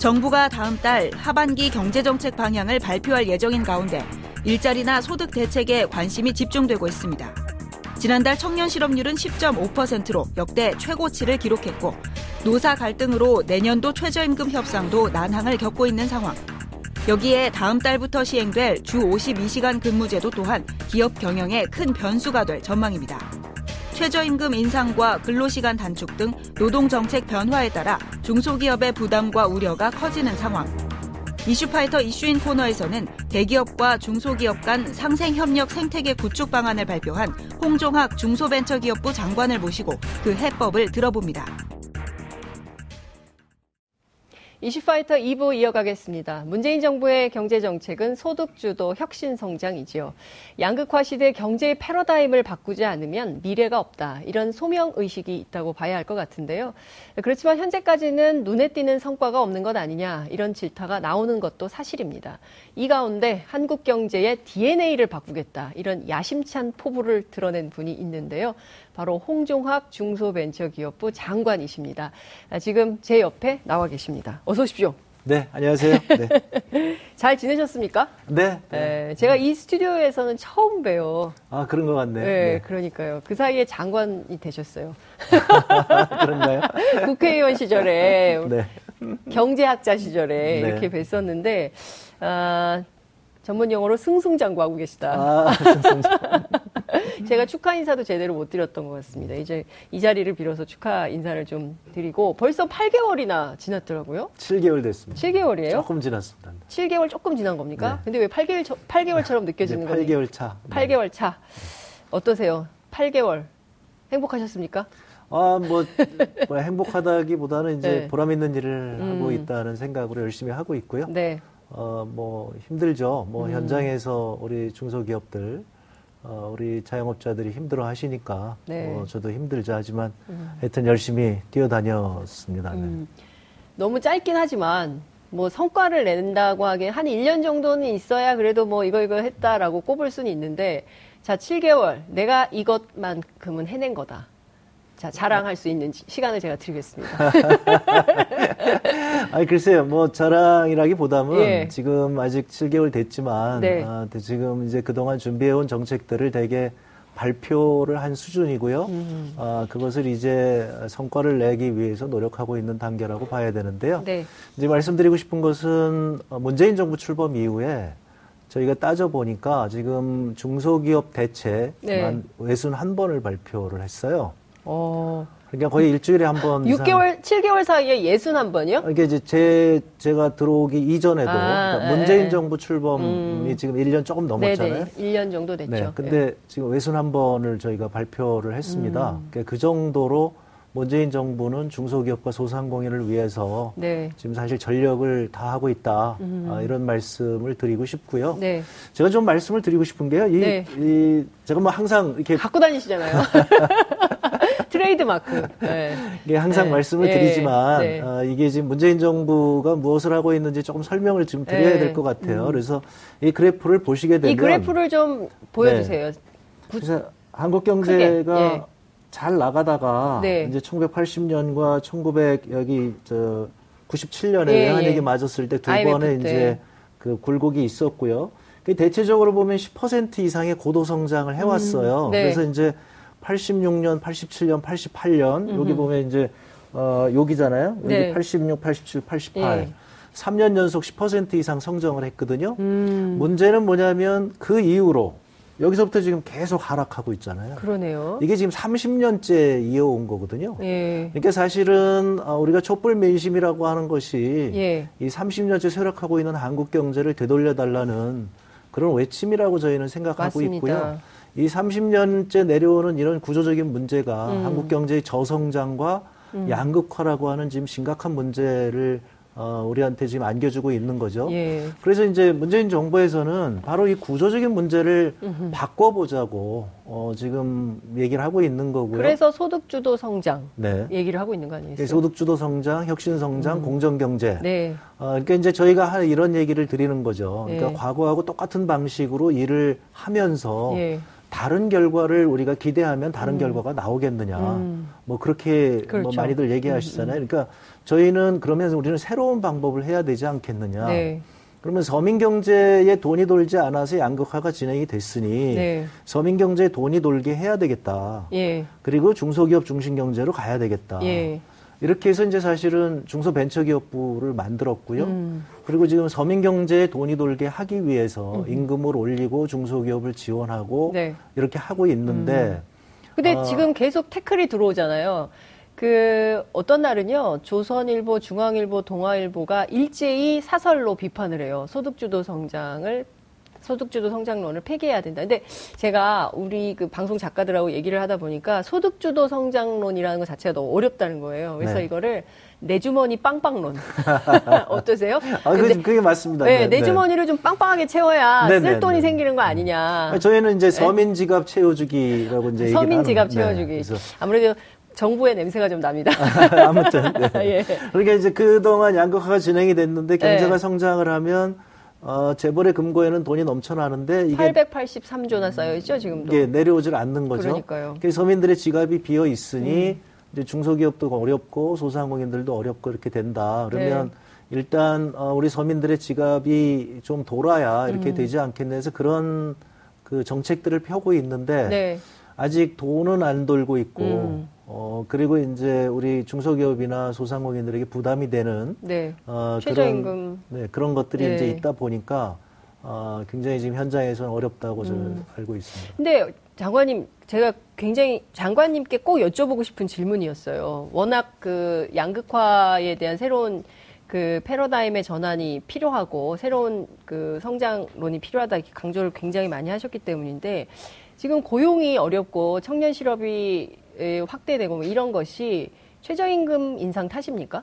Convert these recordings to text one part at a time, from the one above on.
정부가 다음 달 하반기 경제정책 방향을 발표할 예정인 가운데 일자리나 소득 대책에 관심이 집중되고 있습니다. 지난달 청년 실업률은 10.5%로 역대 최고치를 기록했고 노사 갈등으로 내년도 최저임금 협상도 난항을 겪고 있는 상황. 여기에 다음 달부터 시행될 주 52시간 근무제도 또한 기업 경영에 큰 변수가 될 전망입니다. 최저임금 인상과 근로시간 단축 등 노동정책 변화에 따라 중소기업의 부담과 우려가 커지는 상황. 이슈파이터 이슈인 코너에서는 대기업과 중소기업 간 상생협력 생태계 구축 방안을 발표한 홍종학 중소벤처기업부 장관을 모시고 그 해법을 들어봅니다. 이슈파이터 2부 이어가겠습니다. 문재인 정부의 경제정책은 소득주도 혁신성장이지요. 양극화 시대 경제의 패러다임을 바꾸지 않으면 미래가 없다. 이런 소명의식이 있다고 봐야 할 것 같은데요. 그렇지만 현재까지는 눈에 띄는 성과가 없는 것 아니냐. 이런 질타가 나오는 것도 사실입니다. 이 가운데 한국 경제의 DNA를 바꾸겠다. 이런 야심찬 포부를 드러낸 분이 있는데요. 바로 홍종학 중소벤처기업부 장관이십니다. 아, 지금 제 옆에 나와 계십니다. 어서 오십시오. 네, 안녕하세요. 네. 잘 지내셨습니까? 네, 네. 네. 제가 이 스튜디오에서는 처음 봬요. 아, 그런 것 같네요. 네, 네. 그러니까요. 그 사이에 장관이 되셨어요. 그런가요? 국회의원 시절에, 네. 경제학자 시절에 네. 이렇게 뵀었는데, 아, 전문 용어로 승승장구하고 계시다. 아, 제가 축하 인사도 제대로 못 드렸던 것 같습니다. 이제 이 자리를 빌어서 축하 인사를 좀 드리고 벌써 8개월이나 지났더라고요. 7개월 됐습니다. 7개월이에요? 조금 지났습니다. 7개월 조금 지난 겁니까? 네. 근데 왜 8개월 8개월처럼 느껴지는 거예요? 8개월 차. 8개월 차. 어떠세요? 8개월 행복하셨습니까? 아, 뭐, 뭐 행복하다기보다는 이제 네. 보람 있는 일을 음. 하고 있다는 생각으로 열심히 하고 있고요. 네. 어, 뭐 힘들죠. 뭐 음. 현장에서 우리 중소기업들 어, 우리 자영업자들이 힘들어 하시니까, 네. 뭐 저도 힘들죠. 하지만 음. 하여튼 열심히 뛰어다녔습니다. 네. 음. 너무 짧긴 하지만, 뭐 성과를 낸다고 하기엔 한 1년 정도는 있어야 그래도 뭐 이거 이거 했다라고 꼽을 수는 있는데, 자, 7개월. 내가 이것만큼은 해낸 거다. 자, 자랑할 수 있는 시간을 제가 드리겠습니다. 아니, 글쎄요, 뭐, 자랑이라기보다는 예. 지금 아직 7개월 됐지만, 네. 아, 지금 이제 그동안 준비해온 정책들을 대개 발표를 한 수준이고요. 음. 아, 그것을 이제 성과를 내기 위해서 노력하고 있는 단계라고 봐야 되는데요. 네. 이제 말씀드리고 싶은 것은 문재인 정부 출범 이후에 저희가 따져보니까 지금 중소기업 대책 네. 외순 한 번을 발표를 했어요. 어. 그러니까 거의 일주일에 한 번. 6개월, 7개월 사이에 예순 한 번이요? 이게 이제 제, 제가 들어오기 이전에도. 아, 그러니까 문재인 네. 정부 출범이 음. 지금 1년 조금 넘었잖아요. 네네, 1년 정도 됐죠. 네. 근데 네. 지금 외순 한 번을 저희가 발표를 했습니다. 음. 그러니까 그 정도로 문재인 정부는 중소기업과 소상공인을 위해서 네. 지금 사실 전력을 다 하고 있다 음. 아, 이런 말씀을 드리고 싶고요. 네. 제가 좀 말씀을 드리고 싶은 게요. 이, 네. 이 제가 뭐 항상 이렇게 갖고 다니시잖아요. 트레이드 마크. 네. 이게 항상 네. 말씀을 네. 드리지만 네. 어, 이게 지금 문재인 정부가 무엇을 하고 있는지 조금 설명을 좀 드려야 될 것 같아요. 음. 그래서 이 그래프를 보시게 되면 이 그래프를 좀 보여주세요. 그래서 한국 경제가 잘 나가다가 네. 이제 1980년과 1900 여기 저 97년에 예, 예. 맞았을 때 두 번의 이제 그 굴곡이 있었고요. 그 대체적으로 보면 10% 이상의 고도 성장을 해왔어요. 음, 네. 그래서 이제 86년, 87년, 88년 음흠. 여기 보면 이제 어 여기잖아요. 여기 네. 86, 87, 88. 예. 3년 연속 10% 이상 성장을 했거든요. 음. 문제는 뭐냐면 그 이후로 여기서부터 지금 계속 하락하고 있잖아요. 그러네요. 이게 지금 30년째 이어온 거거든요. 예. 그러니까 사실은 어, 우리가 촛불 민심이라고 하는 것이 예. 이 30년째 쇠락하고 있는 한국 경제를 되돌려 달라는 그런 외침이라고 저희는 생각하고 맞습니다. 있고요. 이 30년째 내려오는 이런 구조적인 문제가 음. 한국 경제의 저성장과 음. 양극화라고 하는 지금 심각한 문제를 어, 우리한테 지금 안겨주고 있는 거죠. 예. 그래서 이제 문재인 정부에서는 바로 이 구조적인 문제를 음흠. 바꿔보자고 어, 지금 얘기를 하고 있는 거고요. 그래서 소득주도 성장 네. 얘기를 하고 있는 거 아니에요? 네, 소득주도 성장, 혁신 성장, 음. 공정 경제. 네. 어, 그러니까 이제 저희가 이런 얘기를 드리는 거죠. 그러니까 네. 과거하고 똑같은 방식으로 일을 하면서 예. 다른 결과를 우리가 기대하면 다른 음. 결과가 나오겠느냐. 음. 뭐 그렇게 뭐 그렇죠. 뭐 많이들 얘기하시잖아요. 음, 음. 그러니까 저희는 그러면서 우리는 새로운 방법을 해야 되지 않겠느냐. 네. 그러면 서민 경제에 돈이 돌지 않아서 양극화가 진행이 됐으니 네. 서민 경제에 돈이 돌게 해야 되겠다. 예. 그리고 중소기업 중심 경제로 가야 되겠다. 예. 이렇게 해서 이제 사실은 중소벤처기업부를 만들었고요. 음. 그리고 지금 서민 경제에 돈이 돌게 하기 위해서 음. 임금을 올리고 중소기업을 지원하고 네. 이렇게 하고 있는데. 음. 근데 어, 지금 계속 태클이 들어오잖아요. 그 어떤 날은요 조선일보, 중앙일보, 동아일보가 일제히 사설로 비판을 해요. 소득주도 성장을 소득주도 성장론을 폐기해야 된다. 근데 제가 우리 그 방송 작가들하고 얘기를 하다 보니까 소득주도 성장론이라는 것 자체가 너무 어렵다는 거예요. 그래서 네. 이거를 내 주머니 빵빵론 어떠세요? 아, 근데, 그게 맞습니다. 네, 네, 내 네. 주머니를 좀 빵빵하게 채워야 네, 네쓸 돈이 네. 생기는 거 아니냐. 저희는 이제 서민 지갑 채워주기라고 이제 서민 지갑 채워주기. 아무래도 정부의 냄새가 좀 납니다. 아무튼. 네. 예. 그러니까 이제 그동안 양극화가 진행이 됐는데 경제가 네. 성장을 하면 어, 재벌의 금고에는 돈이 넘쳐나는데 이게 883조나 쌓여 있죠 지금도. 이 내려오질 않는 거죠. 그러니까요. 서민들의 지갑이 비어 있으니 음. 이제 중소기업도 어렵고 소상공인들도 어렵고 이렇게 된다. 그러면 네. 일단 어, 우리 서민들의 지갑이 좀 돌아야 이렇게 음. 되지 않겠네 해서 그런 그 정책들을 펴고 있는데 네. 아직 돈은 안 돌고 있고 음. 어, 그리고 이제 우리 중소기업이나 소상공인들에게 부담이 되는 네. 어, 최저임금 그런, 네, 그런 것들이 네. 이제 있다 보니까 어, 굉장히 지금 현장에서는 어렵다고 저는 음. 알고 있습니다. 근데 장관님 제가 굉장히 장관님께 꼭 여쭤보고 싶은 질문이었어요. 워낙 그 양극화에 대한 새로운 그 패러다임의 전환이 필요하고 새로운 그 성장론이 필요하다 이렇게 강조를 굉장히 많이 하셨기 때문인데 지금 고용이 어렵고 청년 실업이 확대되고 뭐 이런 것이 최저임금 인상 탓입니까?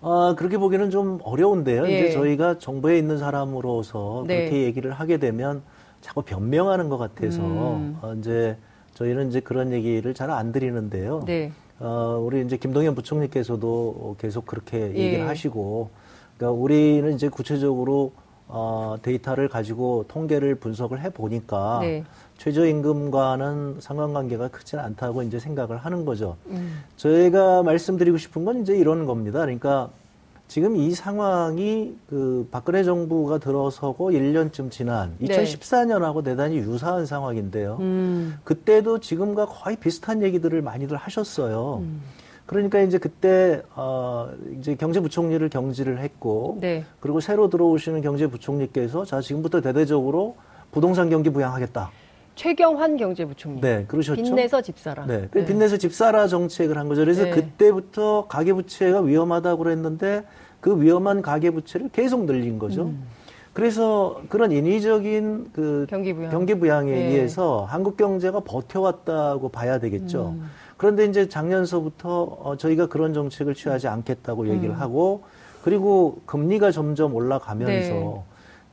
아, 그렇게 보기는 좀 어려운데요. 예. 이제 저희가 정부에 있는 사람으로서 네. 그렇게 얘기를 하게 되면 자꾸 변명하는 것 같아서 음. 어, 이제 저희는 이제 그런 얘기를 잘 안 드리는데요. 네. 어, 우리 이제 김동연 부총리께서도 계속 그렇게 예. 얘기를 하시고, 그러니까 우리는 이제 구체적으로 어, 데이터를 가지고 통계를 분석을 해 보니까 네. 최저임금과는 상관관계가 크지는 않다고 이제 생각을 하는 거죠. 음. 저희가 말씀드리고 싶은 건 이제 이런 겁니다. 그러니까 지금 이 상황이 그 박근혜 정부가 들어서고 1년쯤 지난 2014년하고 대단히 유사한 상황인데요. 음. 그때도 지금과 거의 비슷한 얘기들을 많이들 하셨어요. 음. 그러니까 이제 그때 어 이제 경제부총리를 경질을 했고 네. 그리고 새로 들어오시는 경제부총리께서 자 지금부터 대대적으로 부동산 경기 부양하겠다. 최경환 경제부총리. 네, 그러셨죠. 빚내서 집사라. 네, 그 네. 빚내서 집사라 정책을 한 거죠. 그래서 네. 그때부터 가계부채가 위험하다고 그랬는데 그 위험한 가계부채를 계속 늘린 거죠. 음. 그래서 그런 인위적인 그 경기 부양. 경기 부양에 네. 의해서 한국 경제가 버텨왔다고 봐야 되겠죠. 음. 그런데 이제 작년서부터 어, 저희가 그런 정책을 취하지 않겠다고 얘기를 음. 하고 그리고 금리가 점점 올라가면서 네.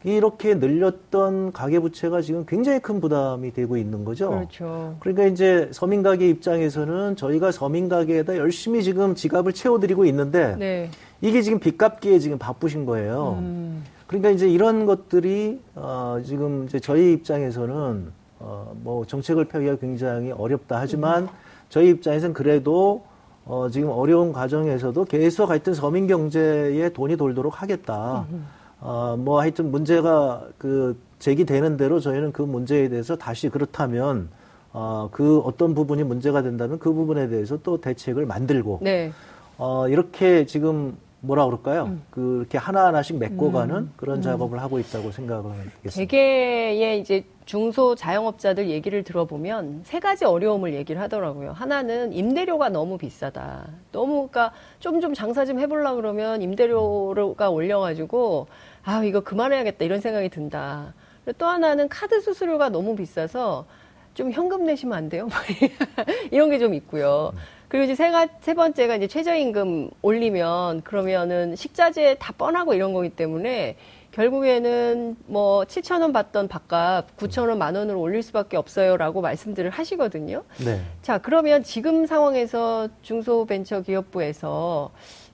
이렇게 늘렸던 가계부채가 지금 굉장히 큰 부담이 되고 있는 거죠. 그렇죠. 그러니까 이제 서민가게 입장에서는 저희가 서민가게에다 열심히 지금 지갑을 채워드리고 있는데 네. 이게 지금 빚 갚기에 지금 바쁘신 거예요. 음. 그러니까 이제 이런 것들이 어 지금 이제 저희 입장에서는 어 뭐 정책을 펴기가 굉장히 어렵다 하지만 음. 저희 입장에서는 그래도 어 지금 어려운 과정에서도 계속 하여튼 서민 경제에 돈이 돌도록 하겠다. 음. 어, 뭐 하여튼 문제가 그 제기되는 대로 저희는 그 문제에 대해서 다시 그렇다면 어, 그 어떤 부분이 문제가 된다면 그 부분에 대해서 또 대책을 만들고 네. 어, 이렇게 지금 뭐라 그럴까요? 음. 그렇게 하나하나씩 메꿔가는 음. 그런 음. 작업을 하고 있다고 생각을 하겠습니다. 대개의 이제 중소 자영업자들 얘기를 들어보면 세 가지 어려움을 얘기를 하더라고요. 하나는 임대료가 너무 비싸다. 너무 그러니까 좀 좀 장사 좀 해보려 그러면 임대료가 올려가지고 아 이거 그만해야겠다 이런 생각이 든다. 또 하나는 카드 수수료가 너무 비싸서 좀 현금 내시면 안 돼요? 이런 게 좀 있고요. 그리고 이제 세, 가, 세 번째가 이제 최저임금 올리면 그러면은 식자재 다 뻔하고 이런 거기 때문에 결국에는 뭐 7천 원 받던 밥값 9천 원, 만 원으로 올릴 수밖에 없어요라고 말씀들을 하시거든요. 네. 자, 그러면 지금 상황에서 중소벤처기업부에서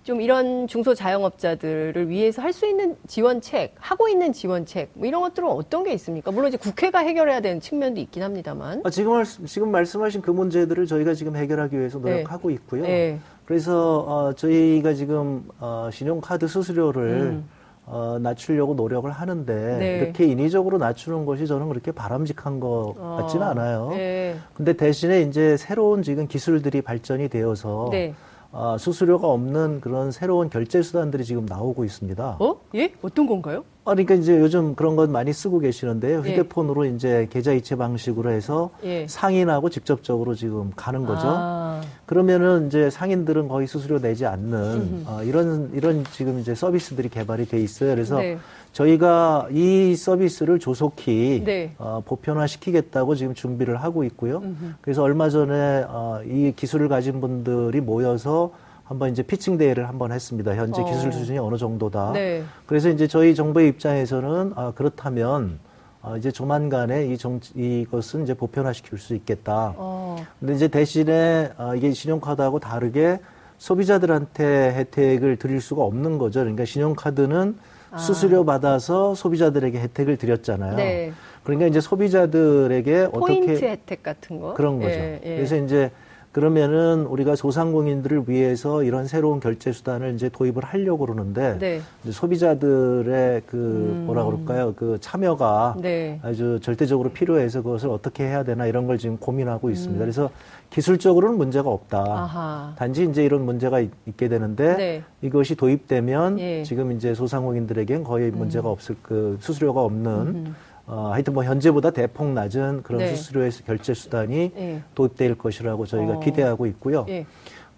좀 이런 중소자영업자들을 위해서 할 수 있는 지원책, 하고 있는 지원책, 뭐 이런 것들은 어떤 게 있습니까? 물론 이제 국회가 해결해야 되는 측면도 있긴 합니다만. 아, 지금, 지금 말씀하신 그 문제들을 저희가 지금 해결하기 위해서 네. 노력하고 네. 있고요. 네. 그래서 어, 저희가 지금 어, 신용카드 수수료를 음. 어, 낮추려고 노력을 하는데 네. 이렇게 인위적으로 낮추는 것이 저는 그렇게 바람직한 것 어, 같지는 않아요. 네. 근데 대신에 이제 새로운 지금 기술들이 발전이 되어서 네. 어, 수수료가 없는 그런 새로운 결제 수단들이 지금 나오고 있습니다. 어? 예? 어떤 건가요? 아, 그러니까 이제 요즘 그런 것 많이 쓰고 계시는데요. 예. 휴대폰으로 예. 이제 계좌 이체 방식으로 해서 예. 상인하고 직접적으로 지금 가는 거죠. 아. 그러면은 이제 상인들은 거의 수수료 내지 않는 어, 이런 이런 지금 이제 서비스들이 개발이 돼 있어요. 그래서 네. 저희가 이 서비스를 조속히 네. 어, 보편화시키겠다고 지금 준비를 하고 있고요. 음흠. 그래서 얼마 전에 어, 이 기술을 가진 분들이 모여서 한번 이제 피칭 대회를 한번 했습니다. 현재 어. 기술 수준이 어느 정도다. 네. 그래서 이제 저희 정부의 입장에서는 아, 그렇다면 어, 이제 조만간에 이 정, 이것은 이제 보편화시킬 수 있겠다. 어. 근데 이제 대신에 어, 이게 신용카드하고 다르게 소비자들한테 혜택을 드릴 수가 없는 거죠. 그러니까 신용카드는 아. 수수료 받아서 소비자들에게 혜택을 드렸잖아요. 네. 그러니까 이제 소비자들에게 포인트 어떻게 혜택 같은 거 그런 거죠. 예, 예. 그래서 이제 그러면은 우리가 소상공인들을 위해서 이런 새로운 결제 수단을 이제 도입을 하려고 그러는데 네. 소비자들의 그 음. 뭐라 그럴까요? 그 참여가 네. 아주 절대적으로 필요해서 그것을 어떻게 해야 되나 이런 걸 지금 고민하고 있습니다. 음. 그래서 기술적으로는 문제가 없다. 아하. 단지 이제 이런 문제가 있, 게 되는데 네. 이것이 도입되면 예. 지금 이제 소상공인들에겐 거의 문제가 음. 없을 그 수수료가 없는 음. 어, 하여튼 뭐 현재보다 대폭 낮은 그런 네. 수수료의 결제 수단이 네. 도입될 것이라고 저희가 어. 기대하고 있고요. 예.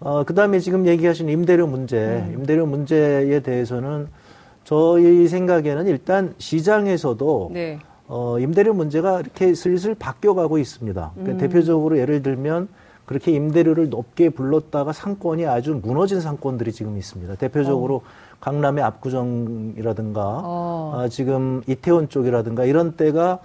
어, 그 다음에 지금 얘기하신 임대료 문제, 음. 임대료 문제에 대해서는 저희 생각에는 일단 시장에서도 네. 어, 임대료 문제가 이렇게 슬슬 바뀌어가고 있습니다. 그러니까 음. 대표적으로 예를 들면 그렇게 임대료를 높게 불렀다가 상권이 아주 무너진 상권들이 지금 있습니다. 대표적으로 어. 강남의 압구정이라든가 어. 아, 지금 이태원 쪽이라든가 이런 때가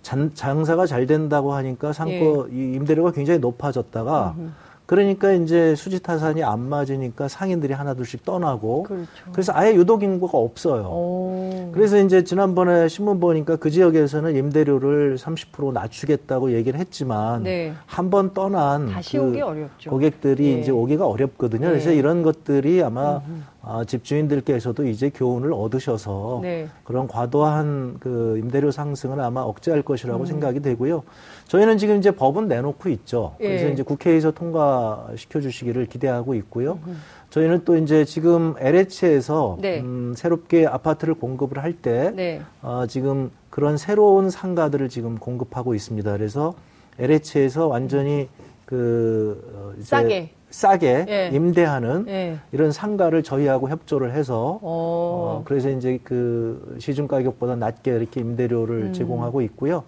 장, 장사가 잘 된다고 하니까 상권 예. 임대료가 굉장히 높아졌다가 음흠. 그러니까 이제 수지 타산이 안 맞으니까 상인들이 하나둘씩 떠나고 그렇죠. 그래서 아예 유독 인구가 없어요. 오. 그래서 이제 지난번에 신문 보니까 그 지역에서는 임대료를 30% 낮추겠다고 얘기를 했지만 네. 한번 떠난 다시 그 오기 어렵죠. 고객들이 네. 이제 오기가 어렵거든요. 네. 그래서 이런 것들이 아마 아, 집주인들께서도 이제 교훈을 얻으셔서 네. 그런 과도한 그 임대료 상승은 아마 억제할 것이라고 음. 생각이 되고요. 저희는 지금 이제 법은 내놓고 있죠. 그래서 예. 이제 국회에서 통과 시켜 주시기를 기대하고 있고요. 음. 저희는 또 이제 지금 LH에서 네. 음, 새롭게 아파트를 공급을 할때 네. 어, 지금 그런 새로운 상가들을 지금 공급하고 있습니다. 그래서 LH에서 완전히 그 어, 이제 싸게 싸게 예. 임대하는 예. 이런 상가를 저희하고 협조를 해서 어, 그래서 이제 그 시중 가격보다 낮게 이렇게 임대료를 음. 제공하고 있고요.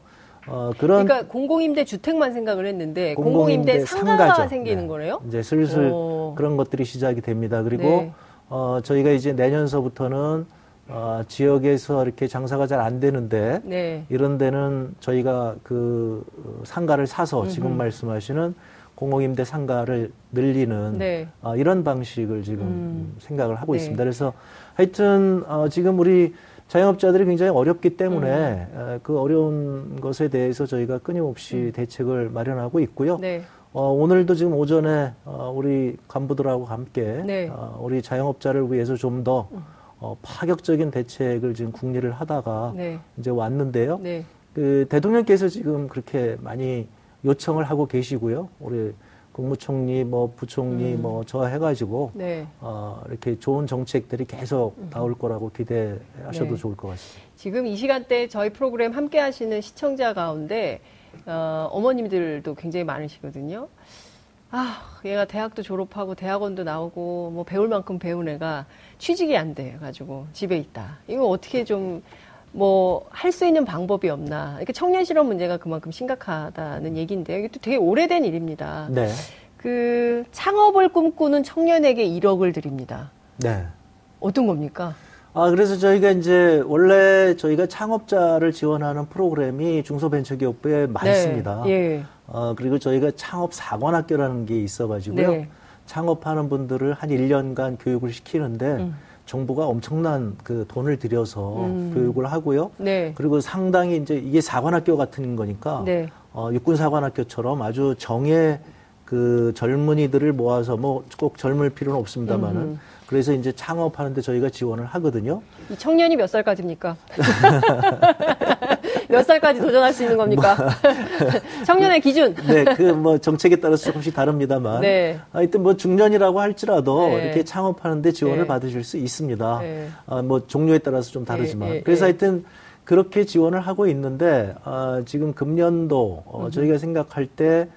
어, 그런 그러니까 공공임대 주택만 생각을 했는데 공공임대, 공공임대 상가가 상가죠. 생기는 네. 거네요. 이제 슬슬 오. 그런 것들이 시작이 됩니다. 그리고 네. 어, 저희가 이제 내년서부터는 어, 지역에서 이렇게 장사가 잘 안 되는데 네. 이런 데는 저희가 그 상가를 사서 음흠. 지금 말씀하시는 공공임대 상가를 늘리는 네. 어, 이런 방식을 지금 음. 생각을 하고 네. 있습니다. 그래서 하여튼 어, 지금 우리 자영업자들이 굉장히 어렵기 때문에 음. 그 어려운 것에 대해서 저희가 끊임없이 음. 대책을 마련하고 있고요. 네. 어, 오늘도 지금 오전에 어, 우리 간부들하고 함께 네. 어, 우리 자영업자를 위해서 좀더 음. 어, 파격적인 대책을 지금 국리를 하다가 네. 이제 왔는데요. 네. 그 대통령께서 지금 그렇게 많이 요청을 하고 계시고요. 우리 국무총리, 뭐 부총리, 음. 뭐저 해가지고 네. 어, 이렇게 좋은 정책들이 계속 음. 나올 거라고 기대하셔도 네. 좋을 것 같습니다. 지금 이 시간대 저희 프로그램 함께하시는 시청자 가운데 어, 어머님들도 굉장히 많으시거든요. 아, 얘가 대학도 졸업하고 대학원도 나오고 뭐 배울 만큼 배운 애가 취직이 안 돼 가지고 집에 있다. 이거 어떻게 좀 뭐 할 수 있는 방법이 없나. 그러니까 청년 실업 문제가 그만큼 심각하다는 얘기인데요. 이게 또 되게 오래된 일입니다. 네. 그 창업을 꿈꾸는 청년에게 1억을 드립니다. 네. 어떤 겁니까? 아, 그래서 저희가 이제 원래 저희가 창업자를 지원하는 프로그램이 중소벤처기업부에 많습니다. 네. 예. 어, 그리고 저희가 창업 사관학교라는 게 있어가지고요. 네. 창업하는 분들을 한 1년간 교육을 시키는데 음. 정부가 엄청난 그 돈을 들여서 음. 교육을 하고요. 네. 그리고 상당히 이제 이게 사관학교 같은 거니까 네. 어, 육군 사관학교처럼 아주 정예 그 젊은이들을 모아서 뭐 꼭 젊을 필요는 없습니다만은 음. 그래서 이제 창업하는데 저희가 지원을 하거든요. 이 청년이 몇 살까지입니까? 몇 살까지 도전할 수 있는 겁니까? 뭐, 청년의 기준. 네, 그 뭐 정책에 따라서 조금씩 다릅니다만. 네. 하여튼 뭐 중년이라고 할지라도 네. 이렇게 창업하는데 지원을 네. 받으실 수 있습니다. 네. 아, 뭐 종류에 따라서 좀 다르지만. 네, 네, 그래서 하여튼 그렇게 지원을 하고 있는데 아, 지금 금년도 어, 저희가 생각할 때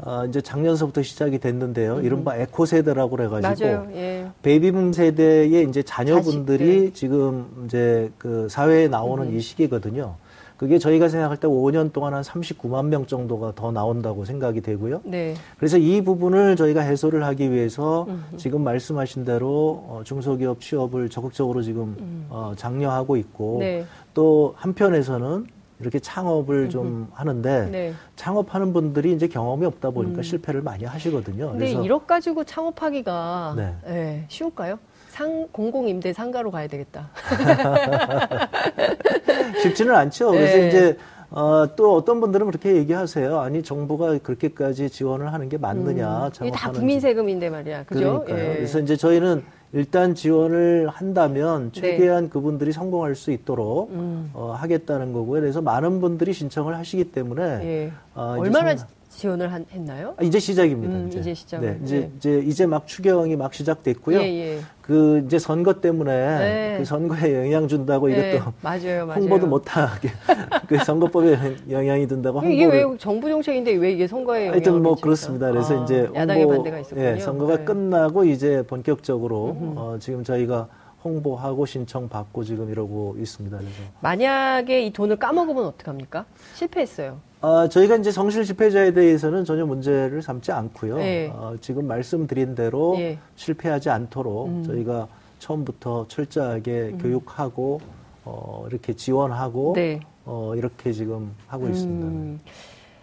어, 이제 작년서부터 시작이 됐는데요. 음. 이른바 에코 세대라고 그래가지고 예. 베이비붐 세대의 이제 자녀분들이 자식, 네. 지금 이제 그 사회에 나오는 음. 이 시기거든요. 그게 저희가 생각할 때 5년 동안 한 39만 명 정도가 더 나온다고 생각이 되고요. 네. 그래서 이 부분을 저희가 해소를 하기 위해서 음 지금 말씀하신 대로 어, 중소기업 취업을 적극적으로 지금 음. 어, 장려하고 있고 네. 또 한편에서는 이렇게 창업을. 좀 하는데 네. 창업하는 분들이 이제 경험이 없다 보니까 음. 실패를 많이 하시거든요. 근데 그래서 1억 가지고 창업하기가 네. 네, 쉬울까요? 상 공공 임대 상가로 가야 되겠다. 쉽지는 않죠. 그래서 네. 이제 어, 또 어떤 분들은 그렇게 얘기하세요. 아니 정부가 그렇게까지 지원을 하는 게 맞느냐? 음. 이게 다 국민 세금인데 말이야. 그죠? 그러니까요. 예. 그래서 이제 저희는 일단 지원을 한다면 네. 최대한 네. 그분들이 성공할 수 있도록 음. 어, 하겠다는 거고요. 그래서 많은 분들이 신청을 하시기 때문에 예. 어, 얼마나 지원을 한, 했나요? 아, 이제 시작입니다. 음, 이제. 이제 시작. 네, 이제, 네. 이제 이제 막 추경이 막 시작됐고요. 예, 예. 그 이제 선거 때문에 네. 그 선거에 영향 준다고 네. 이것도 맞아요, 맞아요. 홍보도 못하게 그 선거법에 영향이 든다고 이게 왜 정부 정책인데 왜 이게 선거에 영향을 하여튼 뭐 그렇습니다. 그래서 아, 이제 야당의 홍보, 반대가 있었군요. 예, 선거가 네. 끝나고 이제 본격적으로 어, 지금 저희가 홍보하고 신청받고 지금 이러고 있습니다. 그래서 만약에 이 돈을 까먹으면 어떡합니까? 실패했어요. 아, 저희가 이제 성실 집회자에 대해서는 전혀 문제를 삼지 않고요. 네. 어, 지금 말씀드린 대로 네. 실패하지 않도록 음. 저희가 처음부터 철저하게 음. 교육하고 어, 이렇게 지원하고 네. 어, 이렇게 지금 하고 음. 있습니다.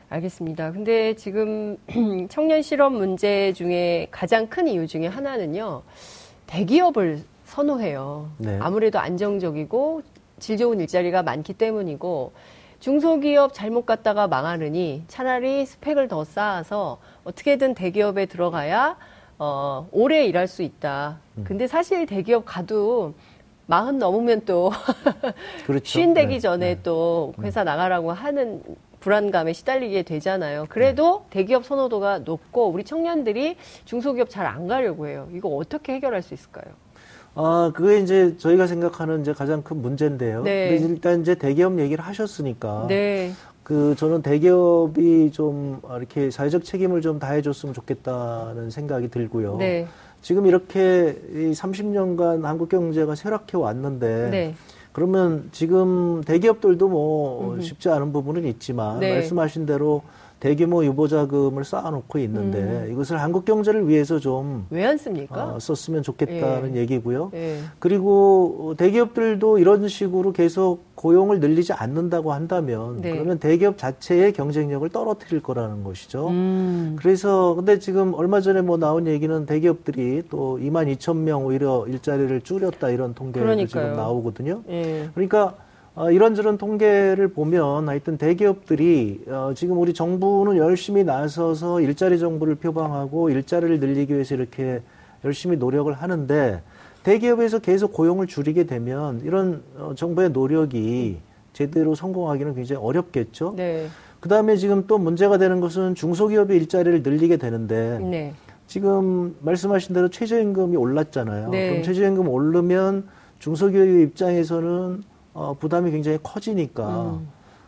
알겠습니다. 근데 지금 청년 실업 문제 중에 가장 큰 이유 중에 하나는요. 대기업을 선호해요. 네. 아무래도 안정적이고 질 좋은 일자리가 많기 때문이고 중소기업 잘못 갔다가 망하느니 차라리 스펙을 더 쌓아서 어떻게든 대기업에 들어가야 어, 오래 일할 수 있다. 음. 근데 사실 대기업 가도 마흔 넘으면 또 그렇죠. 쉰 되기 네. 전에 네. 또 음. 회사 나가라고 하는 불안감에 시달리게 되잖아요. 그래도 네. 대기업 선호도가 높고 우리 청년들이 중소기업 잘 안 가려고 해요. 이거 어떻게 해결할 수 있을까요? 아, 그게 이제 저희가 생각하는 이제 가장 큰 문제인데요. 네. 근데 일단 이제 대기업 얘기를 하셨으니까. 네. 그 저는 대기업이 좀 이렇게 사회적 책임을 좀 다해줬으면 좋겠다는 생각이 들고요. 네. 지금 이렇게 이 30년간 한국 경제가 쇠락해 왔는데 네. 그러면 지금 대기업들도 뭐. 쉽지 않은 부분은 있지만 네. 말씀하신 대로 대규모 유보자금을 쌓아놓고 있는데 음. 이것을 한국 경제를 위해서 좀 왜 안 씁니까? 어, 썼으면 좋겠다는 예. 얘기고요. 예. 그리고 대기업들도 이런 식으로 계속 고용을 늘리지 않는다고 한다면 네. 그러면 대기업 자체의 경쟁력을 떨어뜨릴 거라는 것이죠. 음. 그래서 근데 지금 얼마 전에 뭐 나온 얘기는 대기업들이 또 2만 2천 명 오히려 일자리를 줄였다 이런 통계가 지금 나오거든요. 예. 그러니까 어, 이런저런 통계를 보면 하여튼 대기업들이 어, 지금 우리 정부는 열심히 나서서 일자리 정부를 표방하고 일자리를 늘리기 위해서 이렇게 열심히 노력을 하는데 대기업에서 계속 고용을 줄이게 되면 이런 어, 정부의 노력이 제대로 성공하기는 굉장히 어렵겠죠. 네. 그 다음에 지금 또 문제가 되는 것은 중소기업의 일자리를 늘리게 되는데 네. 지금 말씀하신 대로 최저임금이 올랐잖아요. 네. 그럼 최저임금 오르면 중소기업의 입장에서는 어, 부담이 굉장히 커지니까 음.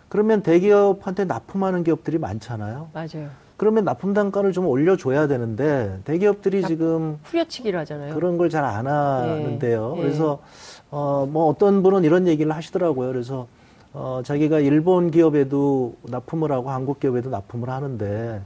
그러면 대기업한테 납품하는 기업들이 많잖아요. 맞아요. 그러면 납품 단가를 좀 올려줘야 되는데 대기업들이 지금 후려치기를 하잖아요. 그런 걸 잘 안 하는데요. 예. 그래서 어, 뭐 어떤 분은 이런 얘기를 하시더라고요. 그래서 어, 자기가 일본 기업에도 납품을 하고 한국 기업에도 납품을 하는데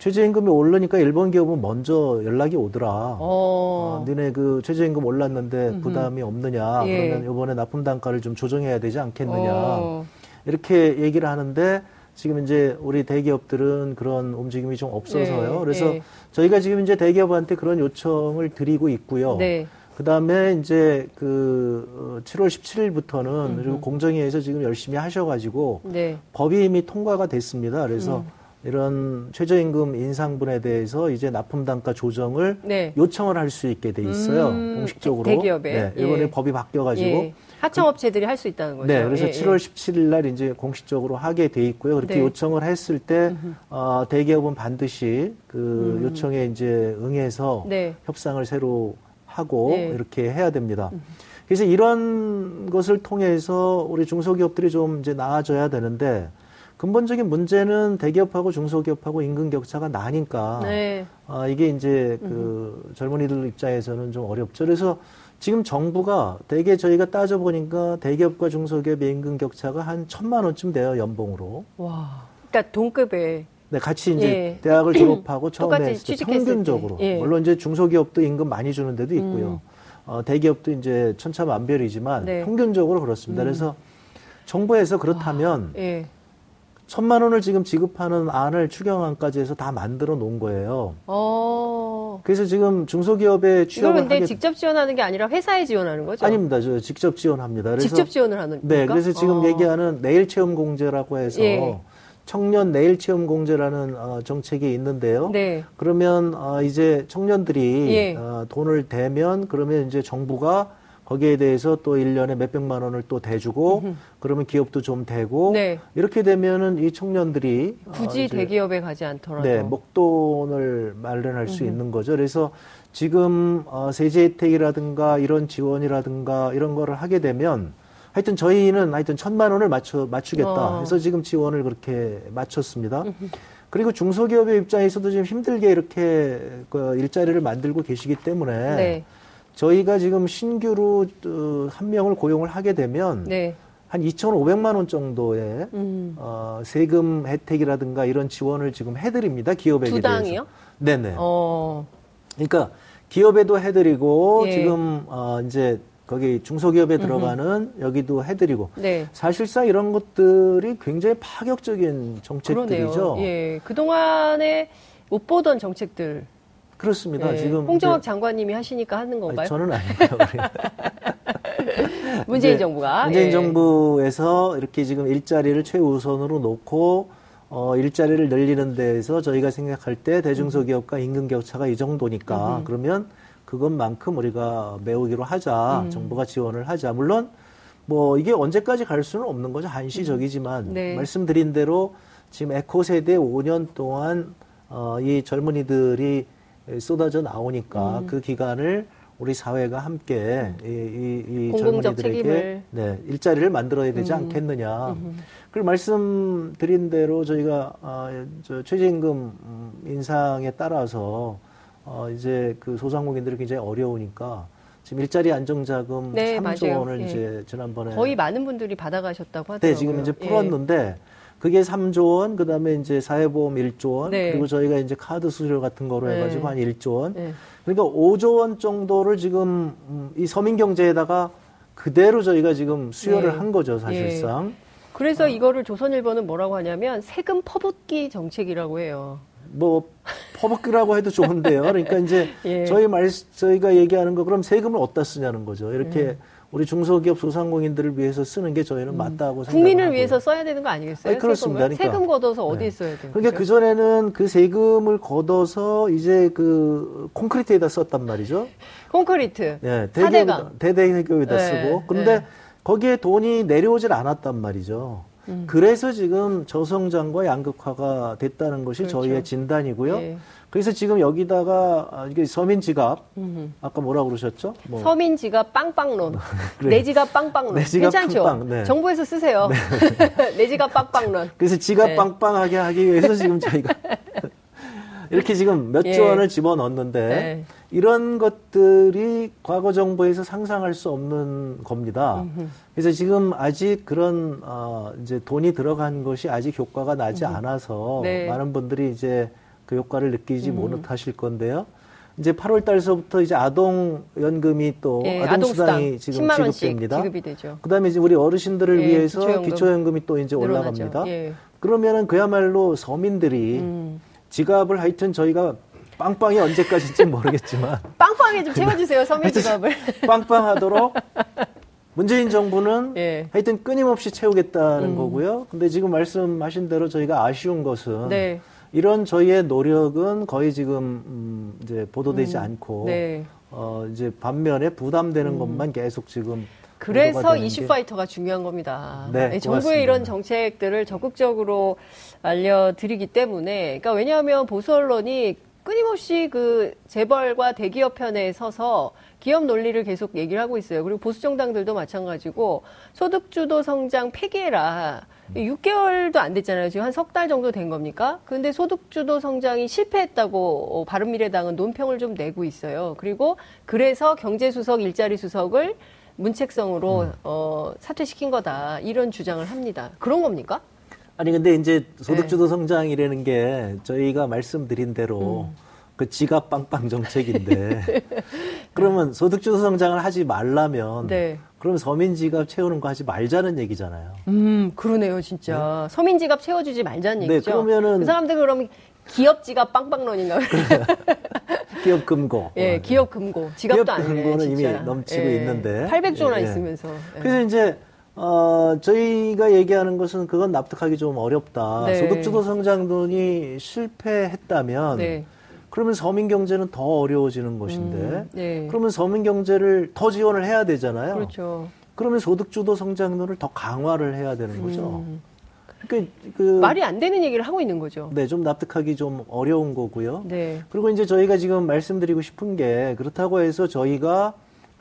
최저임금이 오르니까 일본 기업은 먼저 연락이 오더라. 어. 어 니네 그 최저임금 올랐는데 부담이 없느냐. 예. 그러면 이번에 납품 단가를 좀 조정해야 되지 않겠느냐. 어. 이렇게 얘기를 하는데 지금 이제 우리 대기업들은 그런 움직임이 좀 없어서요. 네, 그래서 네. 저희가 지금 이제 대기업한테 그런 요청을 드리고 있고요. 네. 그 다음에 이제 그 7월 어, 17일부터는 음흠. 그리고 공정위에서 지금 열심히 하셔가지고 네. 법이 이미 통과가 됐습니다. 그래서 음. 이런 최저임금 인상분에 대해서 이제 납품 단가 조정을 네. 요청을 할 수 있게 돼 있어요. 음, 공식적으로. 대기업에. 네, 이번에 예. 법이 바뀌어 가지고. 예. 하청업체들이 할 수 있다는 거죠. 네, 그래서 예, 7월 17일 날 이제 공식적으로 하게 돼 있고요. 그렇게 네. 요청을 했을 때 어, 대기업은 반드시 그 음. 요청에 이제 응해서 네. 협상을 새로 하고 네. 이렇게 해야 됩니다. 그래서 이런 것을 통해서 우리 중소기업들이 좀 이제 나아져야 되는데 근본적인 문제는 대기업하고 중소기업하고 임금 격차가 나니까 네. 아, 이게 이제 그 젊은이들 입장에서는 좀 어렵죠. 그래서 지금 정부가 대개 저희가 따져 보니까 대기업과 중소기업의 임금 격차가 한 천만 원쯤 돼요 연봉으로. 와, 그러니까 동급에. 네, 같이 이제 예. 대학을 졸업하고 처음에 평균적으로 예. 물론 이제 중소기업도 임금 많이 주는 데도 있고요. 음. 어, 대기업도 이제 천차만별이지만 네. 평균적으로 그렇습니다. 음. 그래서 정부에서 그렇다면 와, 예. 천만 원을 지금 지급하는 안을 추경안까지 해서 다 만들어 놓은 거예요. 어. 그래서 지금 중소기업에 취업을 이걸 근데 하게... 직접 지원하는 게 아니라 회사에 지원하는 거죠? 아닙니다. 저 직접 지원합니다. 그래서 직접 지원을 하는 네, 그래서 지금 어. 얘기하는 내일 체험 공제라고 해서 예. 청년 내일 체험 공제라는 어, 정책이 있는데요. 네. 그러면 어, 이제 청년들이 예. 어, 돈을 대면 그러면 이제 정부가 거기에 대해서 또 1년에 몇백만 원을 또 대주고 음흠. 그러면 기업도 좀 되고 네. 이렇게 되면은 이 청년들이 굳이 어, 대기업에 가지 않더라도 네, 목돈을 마련할 음흠. 수 있는 거죠. 그래서 지금 어, 세제 혜택이라든가 이런 지원이라든가 이런 거를 하게 되면 하여튼 저희는 하여튼 천만 원을 맞춰 맞추겠다 어. 해서 지금 지원을 그렇게 맞췄습니다. 그리고 중소기업의 입장에서도 지금 힘들게 이렇게 그 일자리를 만들고 계시기 때문에 네. 저희가 지금 신규로 어, 한 명을 고용을 하게 되면 네. 한 2,500만 원 정도의 음. 어, 세금 혜택이라든가 이런 지원을 지금 해드립니다 기업에게 두 당이요? 대해서. 네네. 어. 그러니까 기업에도 해드리고 예. 지금 어, 이제 거기 중소기업에 들어가는 음흠. 여기도 해드리고 네. 사실상 이런 것들이 굉장히 파격적인 정책들이죠. 그러네요. 예, 그 동안에 못 보던 정책들 그렇습니다. 네. 지금 홍정학 장관님이 하시니까 하는 건가요? 아니, 저는 아니에요. 문재인 정부가 문재인 예. 정부에서 이렇게 지금 일자리를 최우선으로 놓고 어, 일자리를 늘리는 데에서 저희가 생각할 때 대중소기업과 임금 격차가 이 정도니까 음. 그러면 그것만큼 우리가 메우기로 하자. 음. 정부가 지원을 하자. 물론 뭐 이게 언제까지 갈 수는 없는 거죠. 한시적이지만 음. 네. 말씀드린 대로 지금 에코 세대 5년 동안 어, 이 젊은이들이 쏟아져 나오니까 음. 그 기간을 우리 사회가 함께 이, 이, 이 젊은이들에게 네, 일자리를 만들어야 되지 음. 않겠느냐. 음. 그리고 말씀드린 대로 저희가 어, 저 최저임금 음, 인상에 따라서 어, 이제 그 소상공인들이 굉장히 어려우니까 지금 일자리 안정자금 네, 3조 맞아요. 원을 예. 이제 지난번에 거의 많은 분들이 받아가셨다고 하더라고요. 네, 지금 이제 예. 풀었는데 예. 그게 3조 원, 그 다음에 이제 사회보험 1조 원, 네. 그리고 저희가 이제 카드 수수료 같은 거로 네. 해가지고 한 1조 원. 네. 그러니까 5조 원 정도를 지금 음, 이 서민 경제에다가 그대로 저희가 지금 수혈을 네. 한 거죠, 사실상. 예. 그래서 어. 이거를 조선일보는 뭐라고 하냐면 세금 퍼붓기 정책이라고 해요. 뭐 퍼붓기라고 해도 좋은데요. 그러니까 이제 예. 저희 말 저희가 얘기하는 거 그럼 세금을 어디다 쓰냐는 거죠. 이렇게 음. 우리 중소기업 소상공인들을 위해서 쓰는 게 저희는 음. 맞다고 생각합니다. 국민을 위해서 써야 되는 거 아니겠어요? 아니, 그렇습니다. 그러니까. 세금 걷어서 어디에 네. 써야 돼요? 그러니까 그 전에는 그 세금을 걷어서 이제 그 콘크리트에다 썼단 말이죠. 콘크리트. 네, 대대강. 대대교에다 네. 쓰고. 그런데 네. 거기에 돈이 내려오질 않았단 말이죠. 음. 그래서 지금 저성장과 양극화가 됐다는 것이 그렇죠. 저희의 진단이고요. 네. 그래서 지금 여기다가 아, 이게 서민 지갑 음흠. 아까 뭐라 고 그러셨죠? 뭐. 서민 지갑 빵빵론. 그래. 내 지갑 빵빵론. 내 지갑 괜찮죠? 빵빵. 네. 정부에서 쓰세요. 네. 내 지갑 빵빵론. 그래서 지갑 네. 빵빵하게 하기 위해서 지금 저희가 이렇게 지금 몇조 예. 원을 집어넣었는데 네. 이런 것들이 과거 정부에서 상상할 수 없는 겁니다. 그래서 지금 아직 그런 어 이제 돈이 들어간 것이 아직 효과가 나지. 않아서 네. 많은 분들이 이제 그 효과를 느끼지 음. 못하실 건데요. 이제 8월 달서부터 이제 아동 연금이 또 예, 아동 수당이 지금 지급됩니다. 지급이 되죠. 그다음에 이제 우리 어르신들을 예, 위해서 기초연금. 기초연금이 또 이제 늘어나죠. 올라갑니다. 예. 그러면은 그야말로 서민들이 음. 지갑을 하여튼 저희가 빵빵이 언제까지인지 모르겠지만 빵빵히 좀 채워주세요 서민 지갑을 빵빵하도록 문재인 정부는 예. 하여튼 끊임없이 채우겠다는 음. 거고요. 근데 지금 말씀하신 대로 저희가 아쉬운 것은 네. 이런 저희의 노력은 거의 지금 음 이제 보도되지 음. 않고 네. 어 이제 반면에 부담되는 음. 것만 계속 지금 그래서 이슈 파이터가 중요한 겁니다. 네, 정부의 이런 정책들을 적극적으로 알려드리기 때문에, 그러니까 왜냐하면 보수 언론이 끊임없이 그 재벌과 대기업 편에 서서 기업 논리를 계속 얘기를 하고 있어요. 그리고 보수 정당들도 마찬가지고 소득주도 성장 폐기해라. 6개월도 안 됐잖아요. 지금 한 석 달 정도 된 겁니까? 근데 소득주도 성장이 실패했다고 바른미래당은 논평을 좀 내고 있어요. 그리고 그래서 경제수석, 일자리 수석을 문책성으로 음. 어, 사퇴시킨 거다. 이런 주장을 합니다. 그런 겁니까? 아니 근데 이제 소득주도 네. 성장이라는 게 저희가 말씀드린 대로 음. 그 지갑 빵빵 정책인데 그러면 소득주도 성장을 하지 말라면 네. 그러면 서민 지갑 채우는 거 하지 말자는 얘기잖아요. 음 그러네요 진짜 네? 서민 지갑 채워주지 말자는 네, 얘기죠. 그러면은 그 사람들 그럼 기업 지갑 빵빵론인가 기업 금고. 예, 기업 금고. 지갑도 기업 아니네, 금고는 진짜. 이미 넘치고 예, 있는데. 800조나 예, 예. 있으면서. 예. 그래서 이제 어, 저희가 얘기하는 것은 그건 납득하기 좀 어렵다. 네. 소득주도 성장론이 실패했다면 네. 그러면 서민 경제는 더 어려워지는 것인데 음, 네. 그러면 서민 경제를 더 지원을 해야 되잖아요. 그렇죠. 그러면 소득주도 성장론을 더 강화를 해야 되는 거죠. 음. 그, 그 말이 안 되는 얘기를 하고 있는 거죠. 네, 좀 납득하기 좀 어려운 거고요. 네. 그리고 이제 저희가 지금 말씀드리고 싶은 게 그렇다고 해서 저희가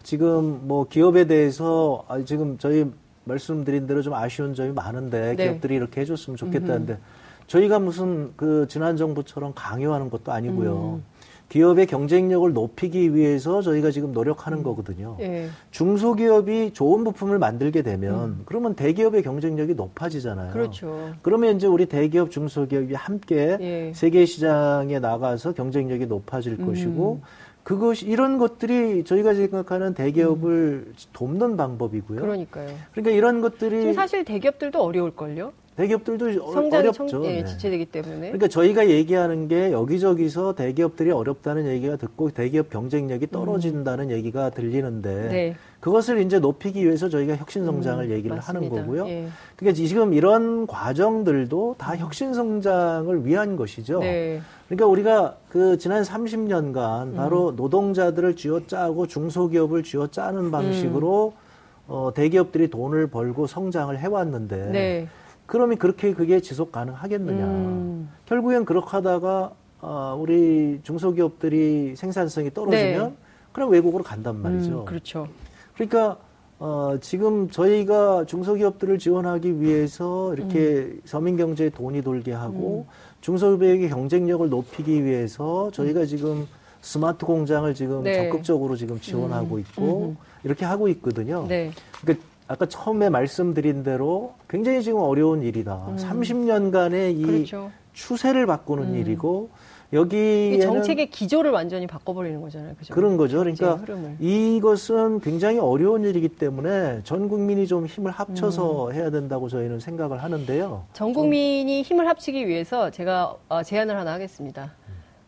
지금 뭐 기업에 대해서 아, 지금 저희 말씀드린 대로 좀 아쉬운 점이 많은데 네. 기업들이 이렇게 해줬으면 좋겠다는데 음흠. 저희가 무슨 그 지난 정부처럼 강요하는 것도 아니고요. 음. 기업의 경쟁력을 높이기 위해서 저희가 지금 노력하는 음. 거거든요. 예. 중소기업이 좋은 부품을 만들게 되면 음. 그러면 대기업의 경쟁력이 높아지잖아요. 그렇죠. 그러면 이제 우리 대기업, 중소기업이 함께 예. 세계 시장에 나가서 경쟁력이 높아질 음. 것이고 그것이 이런 것들이 저희가 생각하는 대기업을 음. 돕는 방법이고요. 그러니까요. 그러니까 이런 것들이 사실 대기업들도 어려울 걸요. 대기업들도 어렵죠. 청, 예, 지체되기 때문에. 그러니까 저희가 얘기하는 게 여기저기서 대기업들이 어렵다는 얘기가 듣고 대기업 경쟁력이 음. 떨어진다는 음. 얘기가 들리는데 네. 그것을 이제 높이기 위해서 저희가 혁신 성장을 음, 얘기를 맞습니다. 하는 거고요. 예. 그러니까 지금 이런 과정들도 다 혁신 성장을 위한 것이죠. 네. 그러니까 우리가 그 지난 30년간 바로 음. 노동자들을 쥐어짜고 중소기업을 쥐어짜는 방식으로 음. 어, 대기업들이 돈을 벌고 성장을 해왔는데 네. 그러면 그렇게 그게 지속 가능하겠느냐. 음. 결국엔 그렇게 하다가 어, 우리 중소기업들이 생산성이 떨어지면 네. 그럼 외국으로 간단 음, 말이죠. 음, 그렇죠. 그러니까 어, 지금 저희가 중소기업들을 지원하기 위해서 이렇게 음. 서민경제에 돈이 돌게 하고 음. 중소기업의 경쟁력을 높이기 위해서 저희가 음. 지금 스마트 공장을 지금 네. 적극적으로 지금 지원하고 음. 있고 이렇게 하고 있거든요. 네. 그러니까 아까 처음에 말씀드린 대로 굉장히 지금 어려운 일이다. 음. 30년간의 이 그렇죠. 추세를 바꾸는 음. 일이고 여기 정책의 기조를 완전히 바꿔버리는 거잖아요. 그죠? 그런 거죠. 그러니까 이것은 굉장히 어려운 일이기 때문에 전 국민이 좀 힘을 합쳐서 음. 해야 된다고 저희는 생각을 하는데요. 전 국민이 힘을 합치기 위해서 제가 어, 제안을 하나 하겠습니다.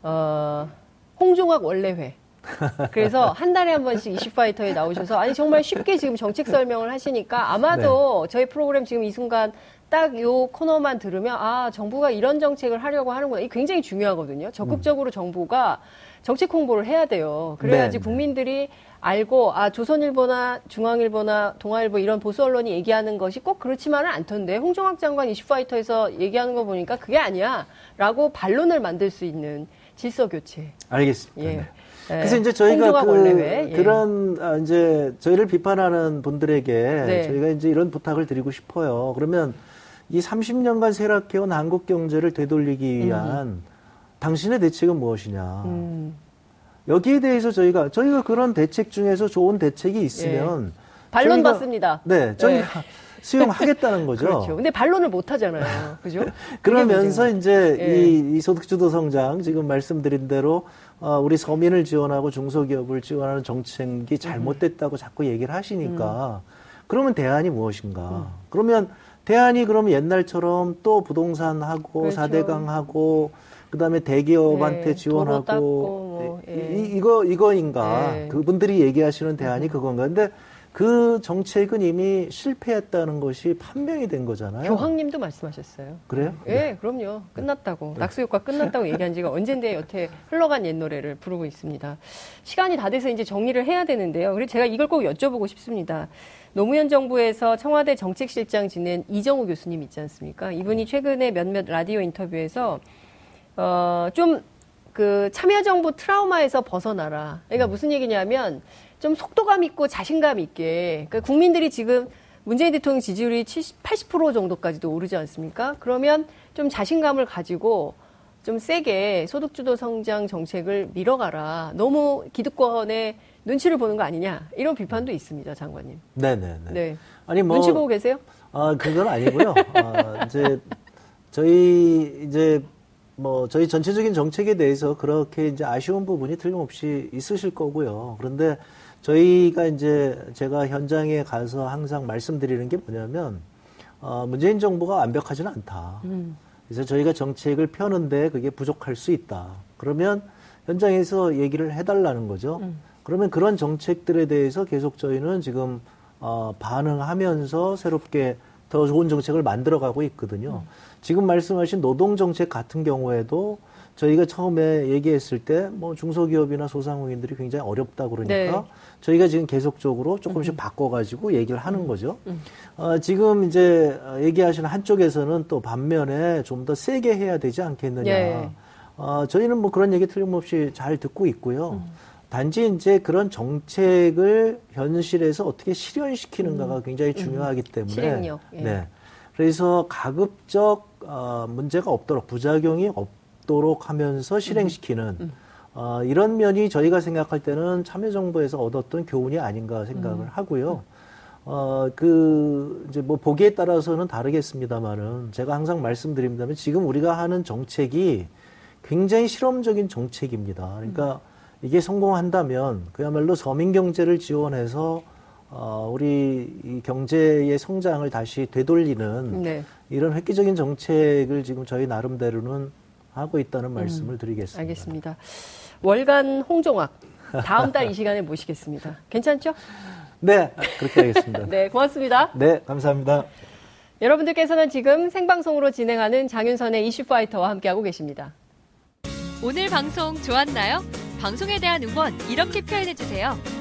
어, 홍종학 원래회. 그래서 한 달에 한 번씩 이슈파이터에 나오셔서 아니 정말 쉽게 지금 정책 설명을 하시니까 아마도 네. 저희 프로그램 지금 이 순간 딱 요 코너만 들으면 아 정부가 이런 정책을 하려고 하는구나. 이 굉장히 중요하거든요. 적극적으로 음. 정부가 정책 홍보를 해야 돼요. 그래야지 네. 국민들이 알고 아 조선일보나 중앙일보나 동아일보 이런 보수 언론이 얘기하는 것이 꼭 그렇지만은 않던데 홍종학 장관 이슈파이터에서 얘기하는 거 보니까 그게 아니야라고 반론을 만들 수 있는 질서 교체. 알겠습니다. 예. 네. 네. 그래서 이제 저희가 그, 예. 그런 아, 이제 저희를 비판하는 분들에게 네. 저희가 이제 이런 부탁을 드리고 싶어요. 그러면 이 30년간 쇠락해온 한국 경제를 되돌리기 위한 음. 당신의 대책은 무엇이냐? 음. 여기에 대해서 저희가 저희가 그런 대책 중에서 좋은 대책이 있으면 예. 반론 저희가, 받습니다. 네, 저희가 네. 수용하겠다는 거죠. 그렇죠. 근데 반론을 못 하잖아요. 그죠? 그러면서 이제 예. 이, 이 소득주도 성장 지금 말씀드린 대로 어, 우리 서민을 지원하고 중소기업을 지원하는 정책이 잘못됐다고 자꾸 얘기를 하시니까 음. 그러면 대안이 무엇인가? 음. 그러면 대안이 그러면 옛날처럼 또 부동산 하고 그렇죠. 4대강 하고 그다음에 대기업한테 네, 지원하고 뭐, 예. 이, 이거 이거인가 예. 그분들이 얘기하시는 대안이 음. 그건가 근데 그 정책은 이미 실패했다는 것이 판명이 된 거잖아요. 교황님도 말씀하셨어요. 그래요? 예, 네. 그럼요. 끝났다고. 네. 낙수 효과 끝났다고 얘기한 지가 언젠데 여태 흘러간 옛 노래를 부르고 있습니다. 시간이 다 돼서 이제 정리를 해야 되는데요. 그리고 제가 이걸 꼭 여쭤보고 싶습니다. 노무현 정부에서 청와대 정책실장 지낸 이정우 교수님 있지 않습니까? 이분이 최근에 몇몇 라디오 인터뷰에서 어, 좀 그 참여정부 트라우마에서 벗어나라. 그러니까 무슨 얘기냐면 좀 속도감 있고 자신감 있게 그러니까 국민들이 지금 문재인 대통령 지지율이 70, 80% 정도까지도 오르지 않습니까? 그러면 좀 자신감을 가지고 좀 세게 소득주도 성장 정책을 밀어가라. 너무 기득권의 눈치를 보는 거 아니냐. 이런 비판도 있습니다, 장관님. 네네네. 네. 아니 뭐 눈치 보고 계세요? 아 그건 아니고요. 아, 이제 저희 이제 뭐 저희 전체적인 정책에 대해서 그렇게 이제 아쉬운 부분이 틀림없이 있으실 거고요. 그런데 저희가 이제 제가 현장에 가서 항상 말씀드리는 게 뭐냐면 어, 문재인 정부가 완벽하지는 않다. 음. 그래서 저희가 정책을 펴는데 그게 부족할 수 있다. 그러면 현장에서 얘기를 해달라는 거죠. 음. 그러면 그런 정책들에 대해서 계속 저희는 지금 어, 반응하면서 새롭게 더 좋은 정책을 만들어가고 있거든요. 음. 지금 말씀하신 노동 정책 같은 경우에도 저희가 처음에 얘기했을 때 뭐 중소기업이나 소상공인들이 굉장히 어렵다 그러니까 네. 저희가 지금 계속적으로 조금씩 음. 바꿔가지고 얘기를 하는 거죠. 음. 어, 지금 이제 얘기하시는 한쪽에서는 또 반면에 좀 더 세게 해야 되지 않겠느냐. 예. 어, 저희는 뭐 그런 얘기 틀림없이 잘 듣고 있고요. 음. 단지 이제 그런 정책을 현실에서 어떻게 실현시키는가가 음. 굉장히 중요하기 음. 때문에. 실행력. 예. 네. 그래서 가급적 어, 문제가 없도록 부작용이 없도록 하면서 실행시키는 음. 어, 이런 면이 저희가 생각할 때는 참여정부에서 얻었던 교훈이 아닌가 생각을 음. 하고요. 어, 그, 이제 뭐 보기에 따라서는 다르겠습니다만은 제가 항상 말씀드립니다면 지금 우리가 하는 정책이 굉장히 실험적인 정책입니다. 그러니까 음. 이게 성공한다면 그야말로 서민 경제를 지원해서 어, 우리 이 경제의 성장을 다시 되돌리는 네. 이런 획기적인 정책을 지금 저희 나름대로는 하고 있다는 말씀을 음, 드리겠습니다. 알겠습니다. 월간 홍종학 다음 달 이 시간에 모시겠습니다. 괜찮죠? 네, 그렇게 하겠습니다. 네, 고맙습니다. 네, 감사합니다. 여러분들께서는 지금 생방송으로 진행하는 장윤선의 이슈파이터와 함께하고 계십니다. 오늘 방송 좋았나요? 방송에 대한 응원 이렇게 표현해주세요.